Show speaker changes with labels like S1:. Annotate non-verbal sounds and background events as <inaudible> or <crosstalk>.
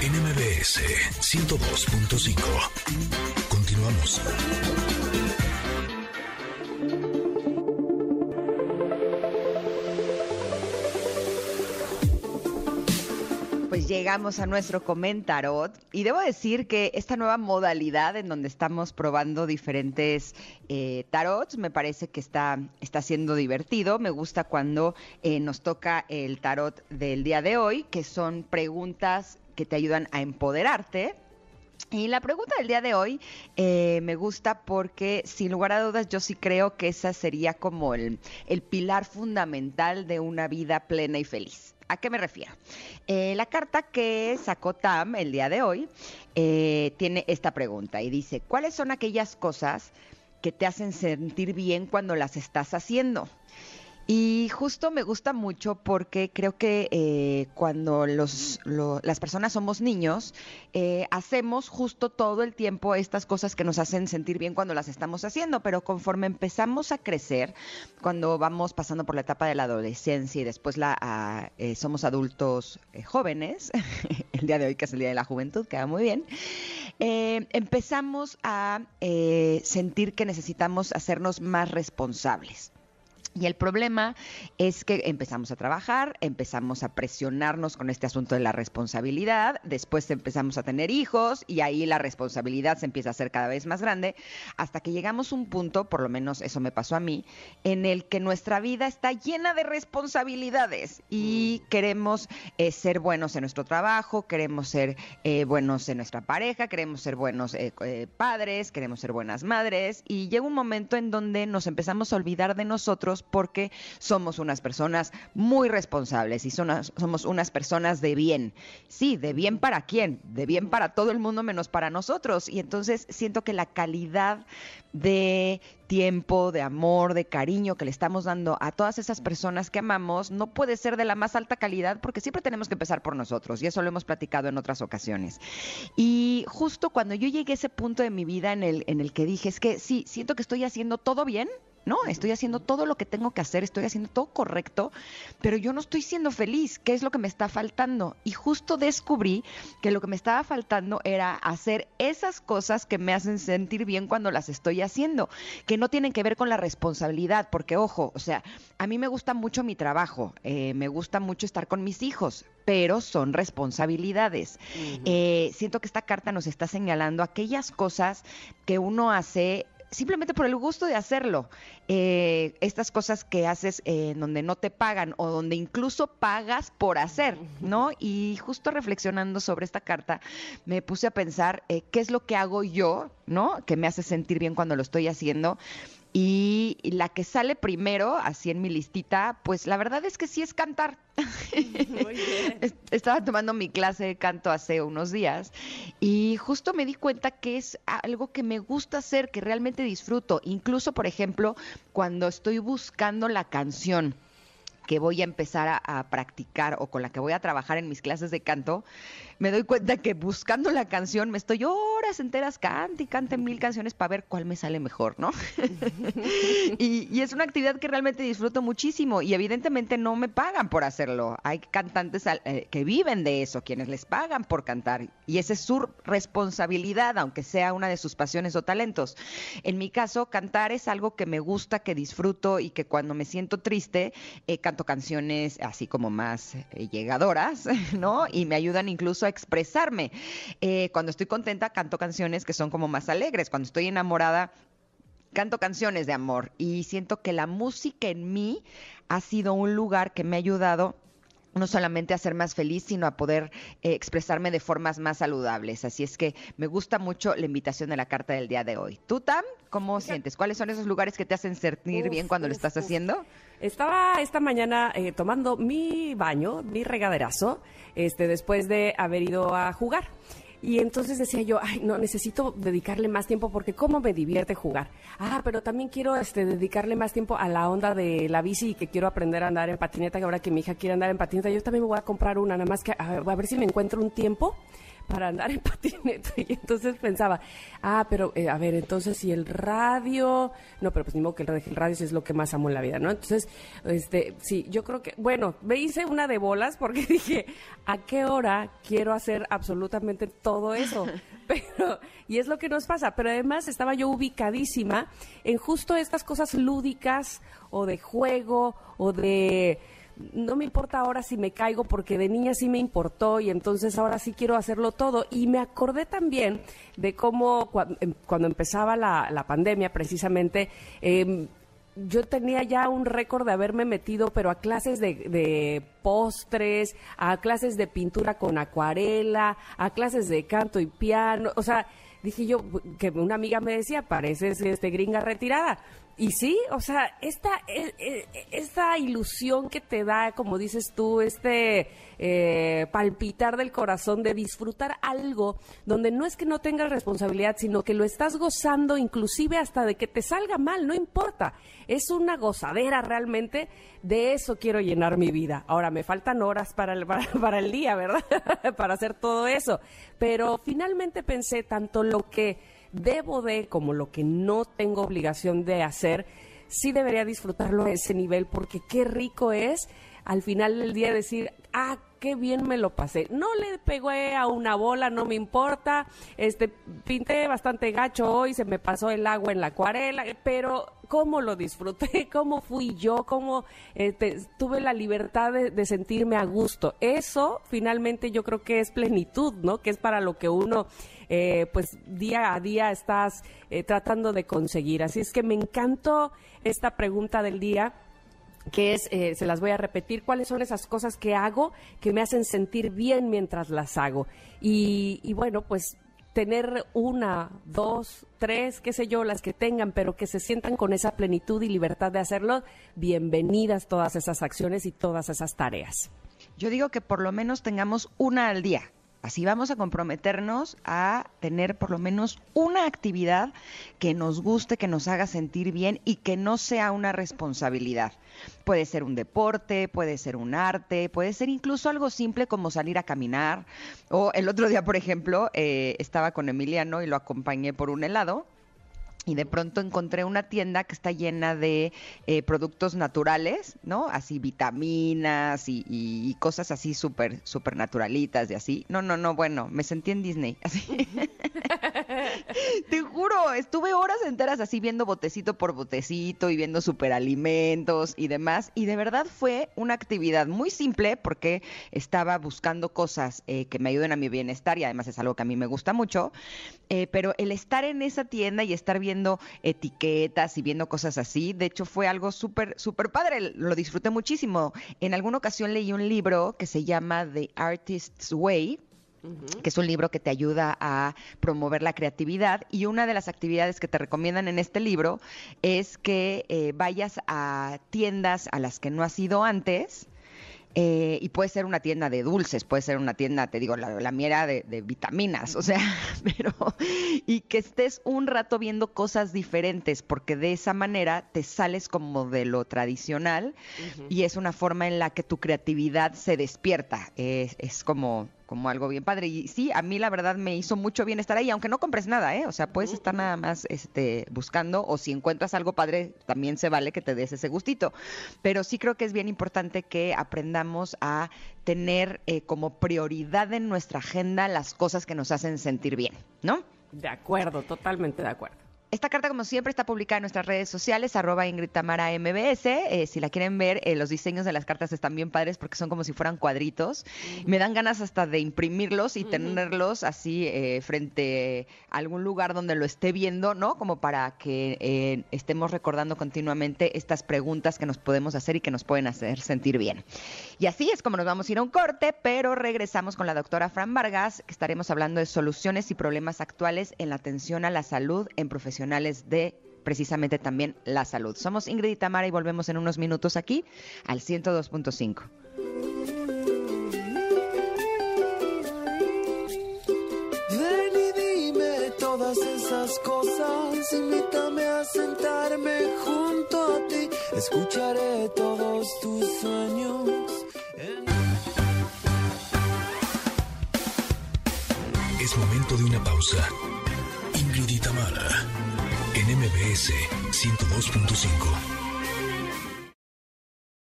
S1: en MBS 102.5. Continuamos.
S2: Pues llegamos a nuestro comentarot y debo decir que esta nueva modalidad en donde estamos probando diferentes eh, tarots me parece que está, está siendo divertido. Me gusta cuando eh, nos toca el tarot del día de hoy, que son preguntas que te ayudan a empoderarte. Y la pregunta del día de hoy eh, me gusta porque sin lugar a dudas yo sí creo que esa sería como el, el pilar fundamental de una vida plena y feliz. ¿A qué me refiero? Eh, la carta que sacó Tam el día de hoy eh, tiene esta pregunta y dice, ¿cuáles son aquellas cosas que te hacen sentir bien cuando las estás haciendo? Y justo me gusta mucho porque creo que eh, cuando los, lo- las personas somos niños, eh, hacemos justo todo el tiempo estas cosas que nos hacen sentir bien cuando las estamos haciendo, pero conforme empezamos a crecer, cuando vamos pasando por la etapa de la adolescencia y después la, ah, eh, somos adultos eh, jóvenes, <laughs> el día de hoy que es el Día de la Juventud, queda muy bien, eh, empezamos a eh, sentir que necesitamos hacernos más responsables. Y el problema es que empezamos a trabajar, empezamos a presionarnos con este asunto de la responsabilidad, después empezamos a tener hijos y ahí la responsabilidad se empieza a hacer cada vez más grande, hasta que llegamos a un punto, por lo menos eso me pasó a mí, en el que nuestra vida está llena de responsabilidades y queremos eh, ser buenos en nuestro trabajo, queremos ser eh, buenos en nuestra pareja, queremos ser buenos eh, eh, padres, queremos ser buenas madres y llega un momento en donde nos empezamos a olvidar de nosotros porque somos unas personas muy responsables y somos unas personas de bien. Sí, de bien para quién, de bien para todo el mundo menos para nosotros. Y entonces siento que la calidad de tiempo, de amor, de cariño que le estamos dando a todas esas personas que amamos no puede ser de la más alta calidad porque siempre tenemos que empezar por nosotros y eso lo hemos platicado en otras ocasiones. Y justo cuando yo llegué a ese punto de mi vida en el, en el que dije, es que sí, siento que estoy haciendo todo bien, ¿no? Estoy haciendo todo lo que tengo que hacer, estoy haciendo todo correcto, pero yo no estoy siendo feliz. ¿Qué es lo que me está faltando? Y justo descubrí que lo que me estaba faltando era hacer esas cosas que me hacen sentir bien cuando las estoy haciendo, que no tienen que ver con la responsabilidad, porque ojo, o sea, a mí me gusta mucho mi trabajo, eh, me gusta mucho estar con mis hijos, pero son responsabilidades. Eh, siento que esta carta nos está señalando aquellas cosas que uno hace simplemente por el gusto de hacerlo. Eh, estas cosas que haces eh, donde no te pagan o donde incluso pagas por hacer, ¿no? Y justo reflexionando sobre esta carta, me puse a pensar eh, qué es lo que hago yo, ¿no? Que me hace sentir bien cuando lo estoy haciendo. Y la que sale primero, así en mi listita, pues la verdad es que sí es cantar. <laughs>
S3: Muy bien.
S2: Est- Estaba tomando mi clase de canto hace unos días y justo me di cuenta que es algo que me gusta hacer, que realmente disfruto. Incluso, por ejemplo, cuando estoy buscando la canción que voy a empezar a, a practicar o con la que voy a trabajar en mis clases de canto, me doy cuenta que buscando la canción me estoy horas enteras cante y cante mil canciones para ver cuál me sale mejor, ¿no? <laughs> <laughs> y, y es una actividad que realmente disfruto muchísimo y evidentemente no me pagan por hacerlo. Hay cantantes al- eh, que viven de eso, quienes les pagan por cantar y esa es su responsabilidad, aunque sea una de sus pasiones o talentos. En mi caso, cantar es algo que me gusta, que disfruto y que cuando me siento triste, eh, canto canciones así como más eh, llegadoras, <laughs> ¿no? Y me ayudan incluso a expresarme. Eh, cuando estoy contenta, canto canciones que son como más alegres. Cuando estoy enamorada, canto canciones de amor y siento que la música en mí ha sido un lugar que me ha ayudado no solamente a ser más feliz, sino a poder eh, expresarme de formas más saludables. Así es que me gusta mucho la invitación de la carta del día de hoy. ¿Tú, Tam, cómo sientes? ¿Cuáles son esos lugares que te hacen sentir
S3: Uf,
S2: bien cuando lo estás
S3: uf.
S2: haciendo?
S3: Estaba esta mañana eh, tomando mi baño, mi regaderazo, este, después de haber ido a jugar. Y entonces decía yo, ay, no, necesito dedicarle más tiempo porque cómo me divierte jugar. Ah, pero también quiero este, dedicarle más tiempo a la onda de la bici y que quiero aprender a andar en patineta, que ahora que mi hija quiere andar en patineta, yo también me voy a comprar una, nada más que a, a ver si me encuentro un tiempo para andar en <laughs> patineta. Y entonces pensaba, ah, pero eh, a ver, entonces si el radio, no, pero pues ni modo que el, radio es lo que más amo en la vida, ¿no? Entonces, este, sí, yo creo que, bueno, me hice una de bolas porque <laughs> dije, ¿a qué hora quiero hacer absolutamente todo eso? <laughs> Pero, y es lo que nos pasa, pero además estaba yo ubicadísima en justo estas cosas lúdicas o de juego o de no me importa ahora si me caigo porque de niña sí me importó y entonces ahora sí quiero hacerlo todo. Y me acordé también de cómo em, cuando, empezaba la, la, pandemia precisamente, em, yo tenía ya un récord de haberme metido, pero a clases de, de, postres, a clases de pintura con acuarela, a clases de canto y piano. O sea, dije yo, que una amiga me decía, pareces este, gringa retirada. Y sí, o sea, esta, e, e, esta ilusión que te da, como dices tú, este eh, palpitar del corazón de disfrutar algo donde no es que no tengas responsabilidad, sino que lo estás gozando inclusive hasta de que te salga mal, no importa. Es una gozadera realmente, de eso quiero llenar mi vida. Ahora, me faltan horas para el, <laughs> para el día, ¿verdad? <laughs> para hacer todo eso. Pero finalmente pensé tanto lo que debo de, como lo que no tengo obligación de hacer, sí debería disfrutarlo a ese nivel, porque qué rico es al final del día decir, ah, qué bien me lo pasé. No le pegué a una bola, no me importa. Este, pinté bastante gacho hoy, se me pasó el agua en la acuarela, pero cómo lo disfruté, <laughs> cómo fui yo, cómo este, tuve la libertad de, sentirme a gusto. Eso finalmente yo creo que es plenitud, ¿no? Que es para lo que uno eh, pues día a día estás eh, tratando de conseguir. Así es que me encantó esta pregunta del día que es, eh, se las voy a repetir, cuáles son esas cosas que hago que me hacen sentir bien mientras las hago. Y, y bueno, pues tener una, dos, tres, qué sé yo, las que tengan, pero que se sientan con esa plenitud y libertad de hacerlo, bienvenidas todas esas acciones y todas esas tareas.
S2: Yo digo que por lo menos tengamos una al día Así vamos a comprometernos a tener por lo menos una actividad que nos guste, que nos haga sentir bien y que no sea una responsabilidad. Puede ser un deporte, puede ser un arte, puede ser incluso algo simple como salir a caminar. O el otro día, por ejemplo, eh, estaba con Emiliano y lo acompañé por un helado y de pronto encontré una tienda que está llena de eh, productos naturales, ¿no? Así vitaminas y, cosas así súper, súper naturalitas y así. No, no, no, bueno, me sentí en Disney. <laughs> Así. Te juro, estuve horas enteras así viendo botecito por botecito y viendo superalimentos y demás. Y de verdad fue una actividad muy simple porque estaba buscando cosas eh, que me ayuden a mi bienestar y además es algo que a mí me gusta mucho. Eh, pero el estar en esa tienda y estar viendo etiquetas y viendo cosas así, de hecho fue algo súper, súper padre. Lo disfruté muchísimo. En alguna ocasión leí un libro que se llama The Artist's Way que es un libro que te ayuda a promover la creatividad. Y una de las actividades que te recomiendan en este libro es que eh, vayas a tiendas a las que no has ido antes eh, y puede ser una tienda de dulces, puede ser una tienda, te digo, la, la mía de, vitaminas, o sea, <laughs> pero, y que estés un rato viendo cosas diferentes, porque de esa manera te sales como de lo tradicional y es una forma en la que tu creatividad se despierta. es como como algo bien padre. Y sí, a mí la verdad me hizo mucho bien estar ahí, aunque no compres nada, ¿eh? O sea, puedes estar nada más este, buscando o si encuentras algo padre, también se vale que te des ese gustito. Pero sí creo que es bien importante que aprendamos a tener eh, como prioridad en nuestra agenda las cosas que nos hacen sentir bien, ¿no?
S3: De acuerdo, totalmente de acuerdo.
S2: Esta carta, como siempre, está publicada en nuestras redes sociales, arroba Ingrid Tamara MBS. Eh, si la quieren ver, eh, los diseños de las cartas están bien padres porque son como si fueran cuadritos. Me dan ganas hasta de imprimirlos y tenerlos así eh, frente a algún lugar donde lo esté viendo, ¿no? Como para que estemos recordando continuamente estas preguntas que nos podemos hacer y que nos pueden hacer sentir bien. Y así es como nos vamos a ir a un corte, pero regresamos con la doctora Fran Vargas, que estaremos hablando de soluciones y problemas actuales en la atención a la salud en profesionales de precisamente también la salud. Somos Ingrid y Tamara y volvemos en unos minutos aquí al 102.5.
S4: Ven y dime todas esas cosas, invítame a sentarme junto a ti, escucharé todos tus sueños.
S1: Momento de una pausa. Ingrid y Tamara, en MBS 102.5.